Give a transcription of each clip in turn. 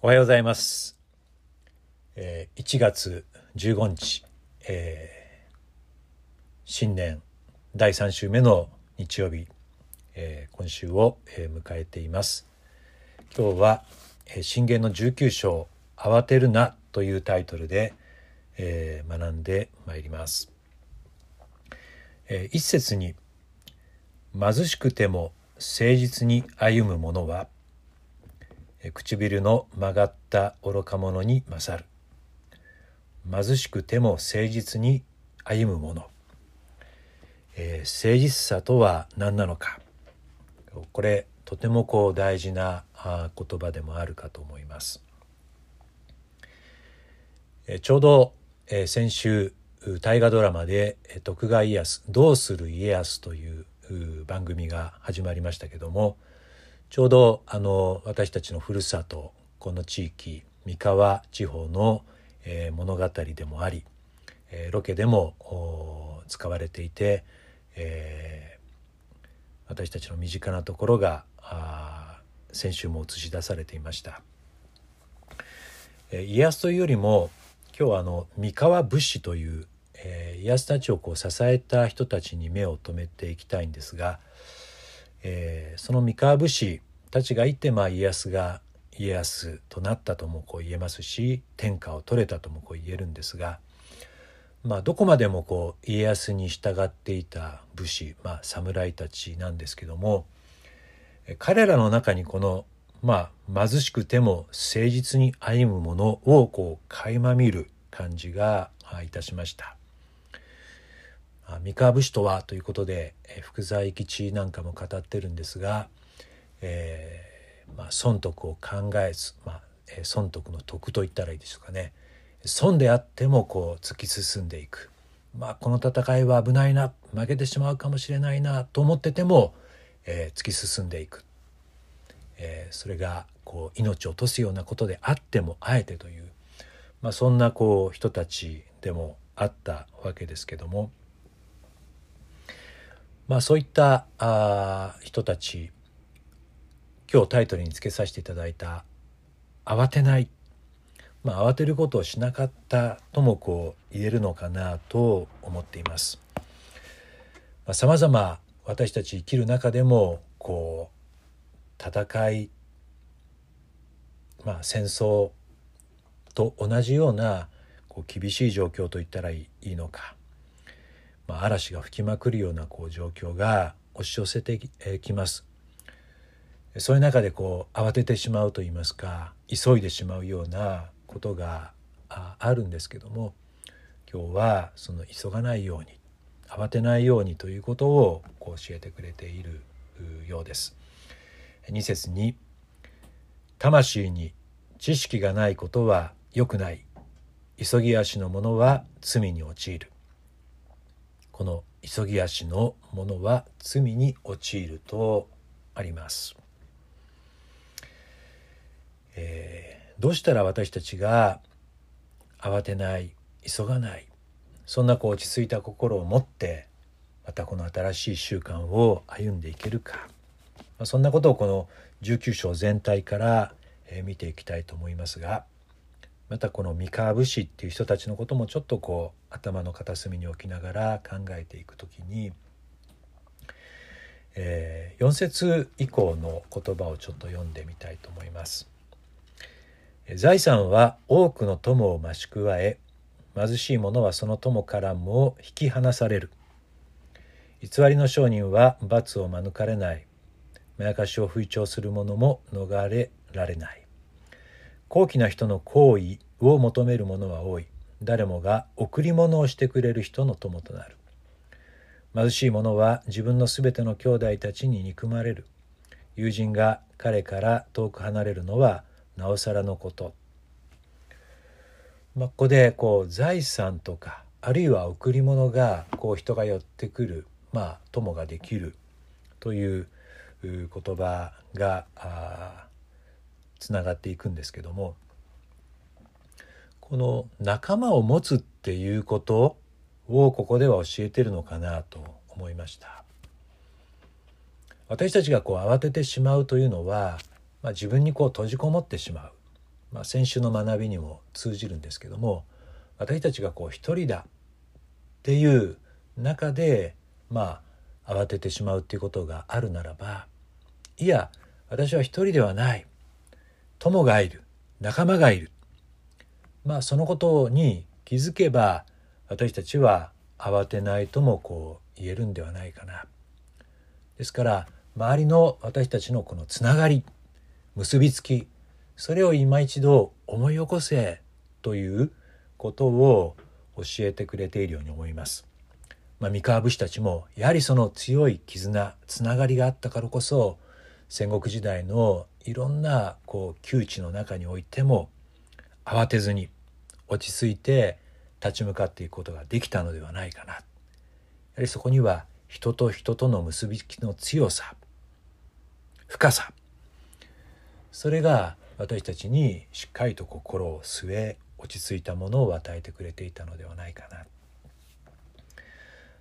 おはようございます。えー1月15日、えー新年第3週目の日曜日、えー今週を、えー迎えています。今日は、えー信玄の19章「慌てるな」というタイトルで、えー学んでまいります。えー一節に「貧しくても誠実に歩む者は」唇の曲がった愚か者に勝る。貧しくても誠実に歩む者、えー誠実さとは何なのか。これとてもこう大事なあ言葉でもあるかと思います、えーちょうど、えー先週大河ドラマで徳川家康どうする家康という番組が始まりましたけどもちょうどあの私たちのふるさとこの地域三河地方の、えー物語でもあり、えーロケでも使われていて、えー私たちの身近なところが先週も映し出されていました。えー家康というよりも今日はあの三河武士という、えー家康たちをこう支えた人たちに目を留めていきたいんですが、えーその三河武士たちがいて、まあ、家康が家康となったともこう言えますし天下を取れたともこう言えるんですが、まあ、どこまでもこう家康に従っていた武士、まあ、侍たちなんですけども彼らの中にこの、まあ、貧しくても誠実に歩むものをこう垣間見る感じがいたしました。あ三河武士とはということで、福沢諭吉なんかも語ってるんですが、えーまあ、損得を考えず、まあ損得の得と言ったらいいでしょうかね。損であってもこう突き進んでいく、まあ、この戦いは危ないな負けてしまうかもしれないなと思ってても、えー突き進んでいく、えーそれがこう命を落とすようなことであってもあえてという、まあ、そんなこう人たちでもあったわけですけども。まあそういったあ人たち今日タイトルにつけさせていただいた「慌てない」まあ慌てることをしなかったともこう言えるのかなと思っています。さまざ、ま私たち生きる中でもこう戦い、まあ、戦争と同じようなこう厳しい状況といったらいいのかまあ、嵐が吹きまくるようなこう状況が押し寄せてきます。そういう中でこう慌ててしまうといいますか急いでしまうようなことがあるんですけども今日はその急がないように慌てないようにということをこう教えてくれているようです。2節に「魂に知識がないことは良くない急ぎ足の者は罪に陥る」この急ぎ足の者は罪に陥るとあります、えーどうしたら私たちが慌てない急がないそんなこう落ち着いた心を持ってまたこの新しい習慣を歩んでいけるか、ま、そんなことをこの19章全体から、見ていきたいと思いますがまたこの三河武士っていう人たちのこともちょっとこう頭の片隅に置きながら考えていくときに、えー4節以降の言葉をちょっと読んでみたいと思います。財産は多くの友を増し加え貧しい者はその友からも引き離される。偽りの商人は罰を免れない。まやかしを吹聴する者も逃れられない。高貴な人の行為を求める者は多い。誰もが贈り物をしてくれる人の友となる。貧しい者は自分のすべての兄弟たちに憎まれる。友人が彼から遠く離れるのはなおさらのこと、まあ、ここでこう財産とかあるいは贈り物がこう人が寄ってくる。まあ友ができる。という言葉がつながっていくんですけどもこの仲間を持つっていうことをここでは教えてるのかなと思いました。私たちがこう慌ててしまうというのは、まあ、自分にこう閉じこもってしまうまあ、先週の学びにも通じるんですけども私たちがこう一人だっていう中でまあ慌ててしまうっていうことがあるならばいや私は一人ではない友がいる仲間がいるまあそのことに気づけば私たちは慌てないともこう言えるんではないかな。ですから周りの私たちのこのつながり結びつきそれを今一度思い起こせということを教えてくれているように思います。まあ、三河武士たちもやはりその強い絆つながりがあったからこそ戦国時代のいろんなこう窮地の中においても慌てずに落ち着いて立ち向かっていくことができたのではないかな。やはりそこには人と人との結びつきの強さ深さそれが私たちにしっかりと心を据え落ち着いたものを与えてくれていたのではないかな。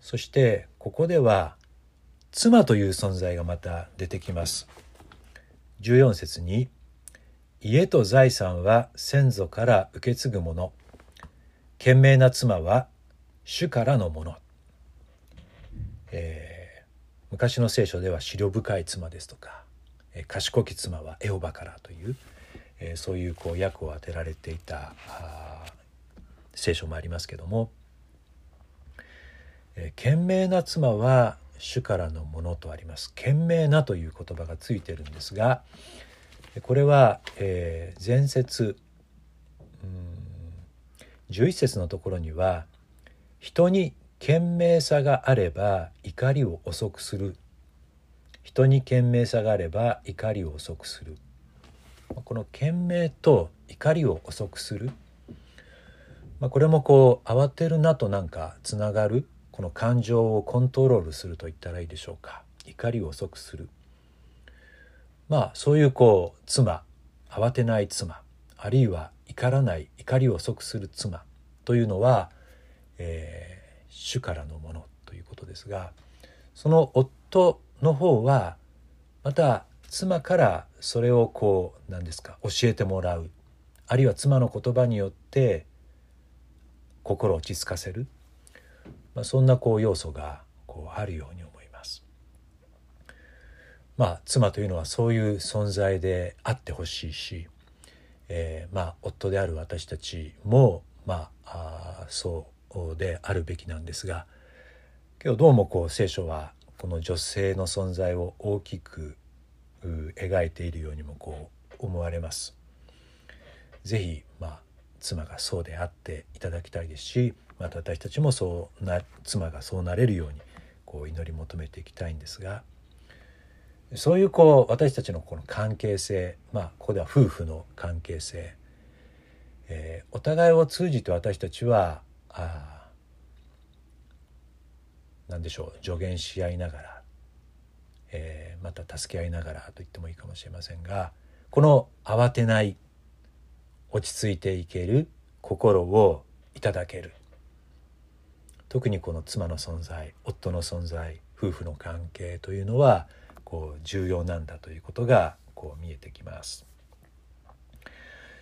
そしてここでは妻という存在がまた出てきます。14節に家と財産は先祖から受け継ぐもの。賢明な妻は主からのもの、えー、昔の聖書では思慮深い妻ですとか、えー、賢き妻はエホバからという、えー、そういうこう訳を当てられていた聖書もありますけども、えー、賢明な妻は主からのものとあります。賢明なという言葉がついてるんですがこれは、えー、前節11節のところには「人に賢明さがあれば怒りを遅くする」「人に賢明さがあれば怒りを遅くする」この賢明と怒りを遅くする、まあ、これもこう慌てるなとなんかつながる。この感情をコントロールすると言ったらいいでしょうか。怒りを遅くする。まあそういうこう妻慌てない妻あるいは怒らない怒りを遅くする妻というのは、えー、主からのものということですがその夫の方はまた妻からそれをこう何ですか教えてもらう。あるいは妻の言葉によって心を落ち着かせる、まあ、そんなこう要素がこうあるように思います。まあ妻というのはそういう存在であってほしいしえー、まあ、夫である私たちも、まあ、そうであるべきなんですが今日どうもこう聖書はこの女性の存在を大きく描いているようにもこう思われます。ぜひ、妻がそうであっていただきたいですしまた私たちもそうな妻がそうなれるようにこう祈り求めていきたいんですがそういうこう私たちのこの関係性まあここでは夫婦の関係性、えー、お互いを通じて私たちはあ何でしょう助言し合いながら、えー、また助け合いながらと言ってもいいかもしれませんがこの慌てない落ち着いていける心をいただける特にこの妻の存在夫の存在夫婦の関係というのはこう重要なんだということがこう見えてきます。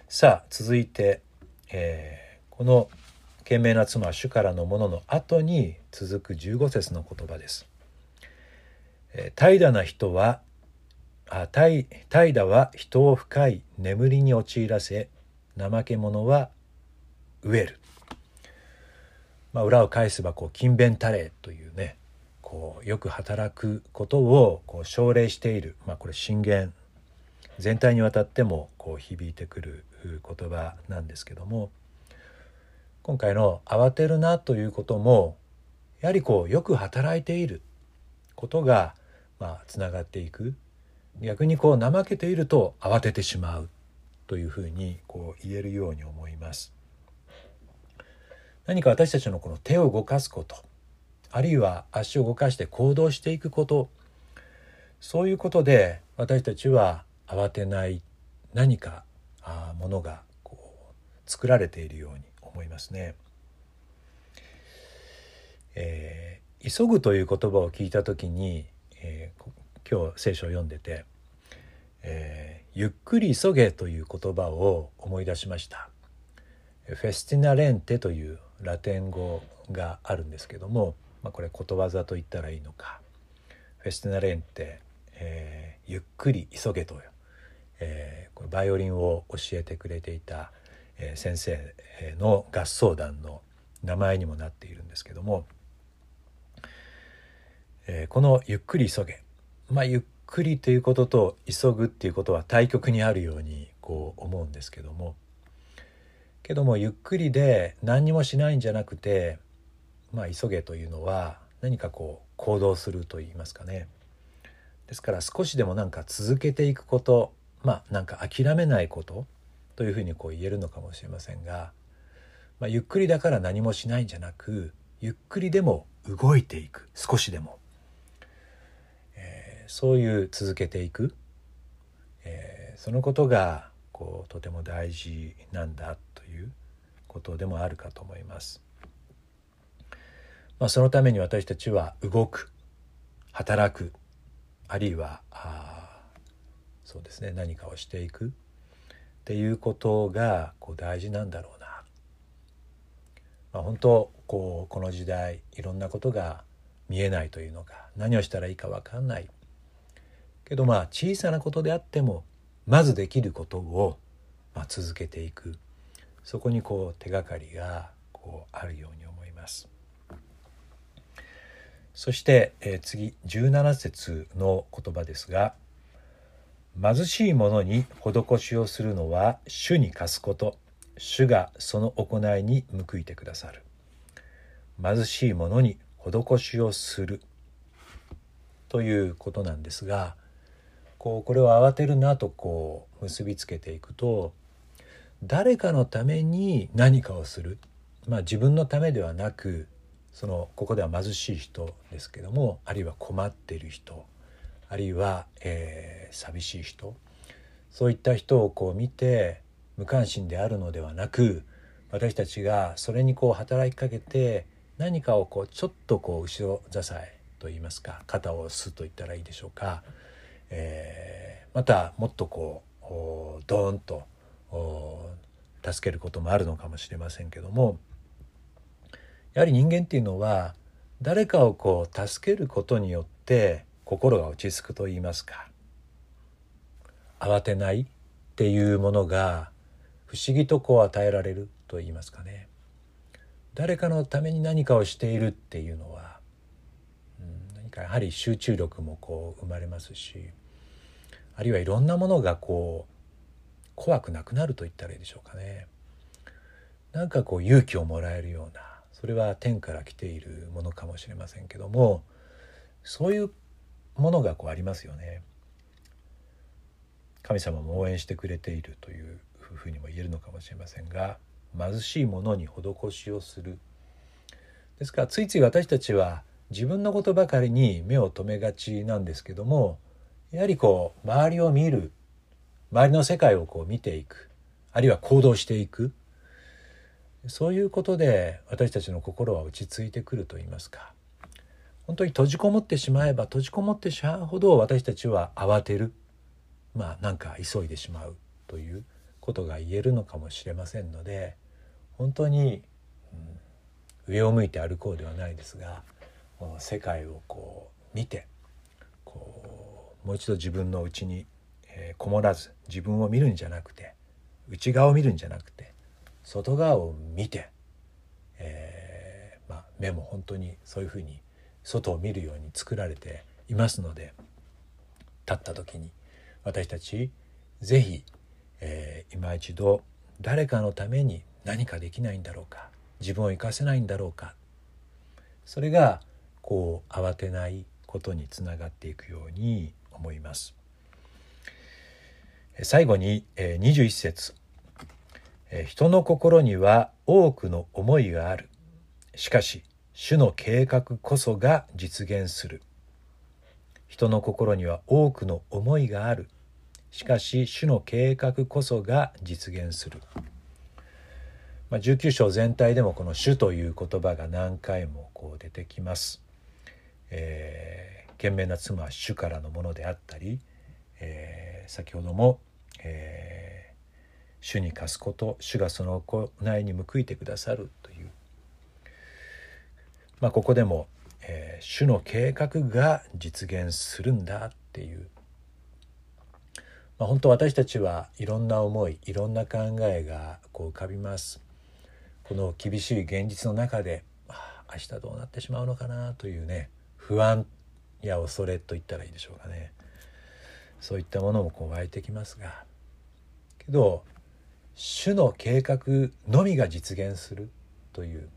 さあ続いて、えー、この「賢明な妻主からのもの」の後に続く15節の言葉です。えー、怠惰な人はあ怠惰は人を深い眠りに陥らせ怠け者は飢える。まあ、裏を返せばこう勤勉たれというねこうよく働くことをこう奨励している、まあ、これ信玄。全体にわたってもこう響いてくる言葉なんですけども今回の「慌てるな」ということもやはりこうよく働いていることがまあつながっていく。逆にこう怠けていると慌ててしまう。というふうにこう言えるように思います。何か私たちのこの手を動かすことあるいは足を動かして行動していくことそういうことで私たちは慌てない何かあものがこう作られているように思いますね。えー、急ぐという言葉を聞いた時に、えー、今日聖書を読んでて、えー、ゆっくり急げという言葉を思い出しました。フェスティナレンテというラテン語があるんですけども、まあ、これことわざと言ったらいいのか。フェスティナレンテ、えー、ゆっくり急げと、えー、これバイオリンを教えてくれていた、えー、先生の合奏団の名前にもなっているんですけども、えー、この「ゆっくり急げ」まあゆっくりということと急ぐっていうことは対極にあるようにこう思うんですけども。けどもゆっくりで何にもしないんじゃなくてまあ急げというのは何かこう行動すると言いますかね。ですから少しでもなんか続けていくことまあなんか諦めないことというふうにこう言えるのかもしれませんが、まあ、ゆっくりだから何もしないんじゃなくゆっくりでも動いていく。少しでも。そういう続けていく、えー、そのことがこうとても大事なんだということでもあるかと思います。まあ、そのために私たちは動く働くあるいはあそうですね何かをしていくっていうことがこう大事なんだろうな。まあ、本当こうこの時代いろんなことが見えないというのか何をしたらいいか分かんないけどまあ小さなことであってもまずできることをま続けていく。そこにこう手がかりがこうあるように思います。そして、え、次17節の言葉ですが「貧しい者に施しをするのは主に貸すこと。主がその行いに報いてくださる」「貧しい者に施しをする」ということなんですがこうこれを慌てるなとこう結びつけていくと誰かのために何かをする、まあ、自分のためではなくそのここでは貧しい人ですけどもあるいは困っている人あるいは、えー、寂しい人そういった人をこう見て無関心であるのではなく私たちがそれにこう働きかけて何かをこうちょっとこう後ろ支えといいますか肩を押すと言ったらいいでしょうか。えー、またもっとこうドーンと助けることもあるのかもしれませんけどもやはり人間っていうのは誰かをこう助けることによって心が落ち着くといいますか慌てないっていうものが不思議とこう与えられると言いますかね。誰かのために何かをしているっていうのはかやはり集中力もこう生まれますしあるいはいろんなものがこう怖くなくなると言ったらいいでしょうかねなんかこう勇気をもらえるようなそれは天から来ているものかもしれませんけどもそういうものがこうありますよね。神様も応援してくれているというふうにも言えるのかもしれませんが貧しい者に施しをするですからついつい私たちは自分のことばかりに目を留めがちなんですけどもやはりこう周りを見る周りの世界をこう見ていくあるいは行動していくそういうことで私たちの心は落ち着いてくると言いますか本当に閉じこもってしまえば閉じこもってしまうほど私たちは慌てるまあなんか急いでしまうということが言えるのかもしれませんので本当に、上を向いて歩こうではないですが世界をこう見てこうもう一度自分の内に、こもらず自分を見るんじゃなくて内側を見るんじゃなくて外側を見て、えー、まあ、目も本当にそういうふうに外を見るように作られていますので立った時に私たち是非、えー、今一度誰かのために何かできないんだろうか自分を生かせないんだろうかそれがこう慌てないことにつながっていくように思います。最後に21節。人の心には多くの思いがある。しかし主の計画こそが実現する。人の心には多くの思いがある。しかし主の計画こそが実現する、まあ、19章全体でもこの「主」という言葉が何回もこう出てきます。えー、賢明な妻主からのものであったり、えー、先ほども、えー、主に課すこと主がその行いに報いてくださるという、まあ、ここでも、えー、主の計画が実現するんだっていう、まあ、本当私たちはいろんな思いいろんな考えがこう浮かびます。この厳しい現実の中で、明日どうなってしまうのかなというね。不安や恐れと言ったらいいでしょうかね。そういったものもこう湧いてきますが。けど主の計画のみが実現するという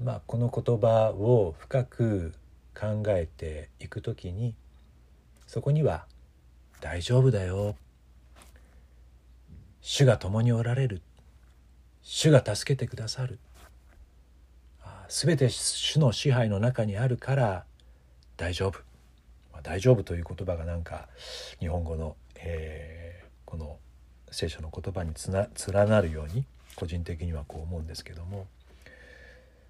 まあこの言葉を深く考えていくときにそこには「大丈夫だよ」「主が共におられる」「主が助けてくださる」全て主の支配の中にあるから大丈夫、まあ、大丈夫という言葉がなんか日本語の、えー、この聖書の言葉につな連なるように個人的にはこう思うんですけども。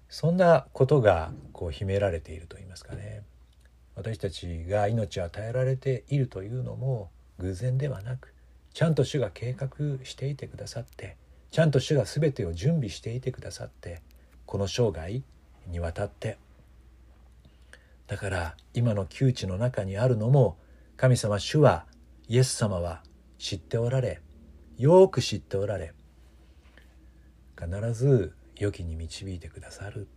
そんなことがこう秘められていると言いますかね。私たちが命を与えられているというのも偶然ではなくちゃんと主が計画していてくださってちゃんと主が全てを準備していてくださってこの生涯にわたって。だから今の窮地の中にあるのも神様主はイエス様は知っておられよく知っておられ必ず良きに導いてくださる。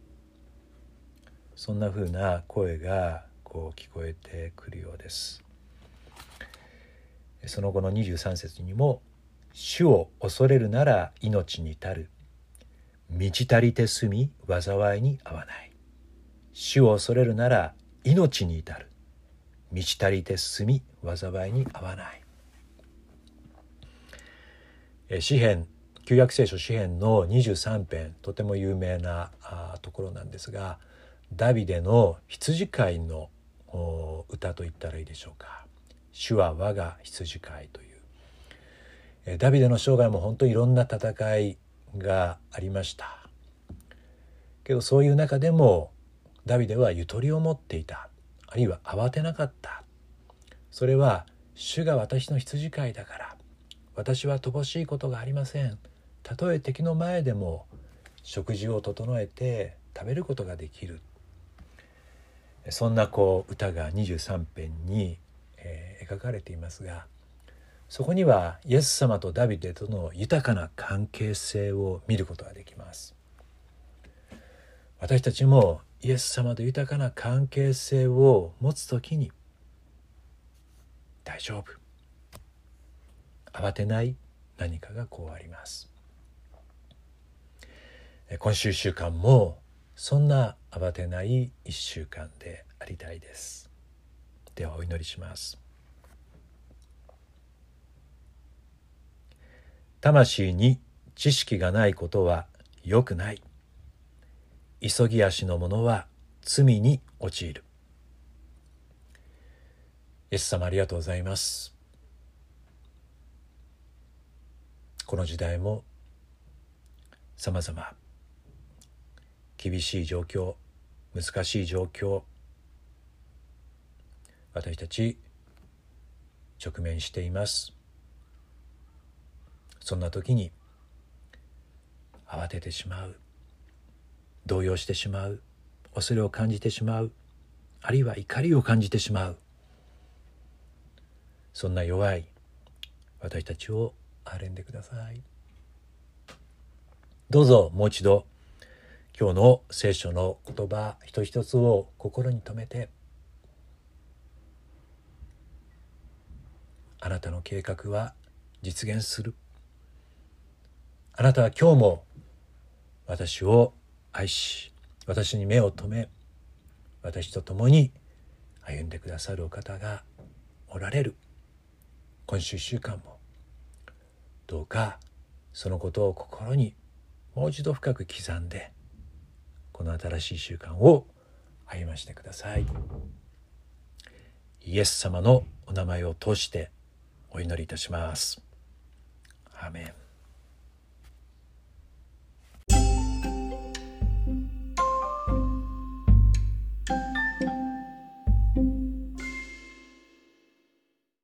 そんなふうな声がこう聞こえてくるようです。その後の23節にも「主を恐れるなら命に至る。満ち足りて住み災いに合わない。主を恐れるなら命に至る。満ち足りて進み災いに合わない。詩篇旧約聖書詩篇の23編とても有名なところなんですがダビデの羊飼いの歌と言ったらいいでしょうか「主は我が羊飼い」という。ダビデの生涯も本当にいろんな戦いがありました。けどそういう中でもダビデはゆとりを持っていた。あるいは慌てなかった。それは主が私の羊飼いだから。私は乏しいことがありません。たとえ敵の前でも食事を整えて食べることができる。そんなこう歌が23編に、え、描かれていますがそこにはイエス様とダビデとの豊かな関係性を見ることができます。私たちもイエス様と豊かな関係性を持つ時に大丈夫。慌てない何かがこうあります。今週1週間もそんな慌てない1週間でありたいです。ではお祈りします。魂に知識がないことは良くない。急ぎ足の者は罪に陥る。イエス様ありがとうございます。この時代もさまざま厳しい状況難しい状況。私たち直面しています。そんな時に慌ててしまう。動揺してしまう。恐れを感じてしまう。あるいは怒りを感じてしまう。そんな弱い私たちを憐れんでください。どうぞもう一度今日の聖書の言葉一つ一つを心に留めてあなたの計画は実現する。あなたは今日も私を愛し私に目を留め私と共に歩んでくださるお方がおられる。今週1週間もどうかそのことを心にもう一度深く刻んでこの新しい習慣を歩ましてください。イエス様のお名前を通してお祈りいたします。アメン。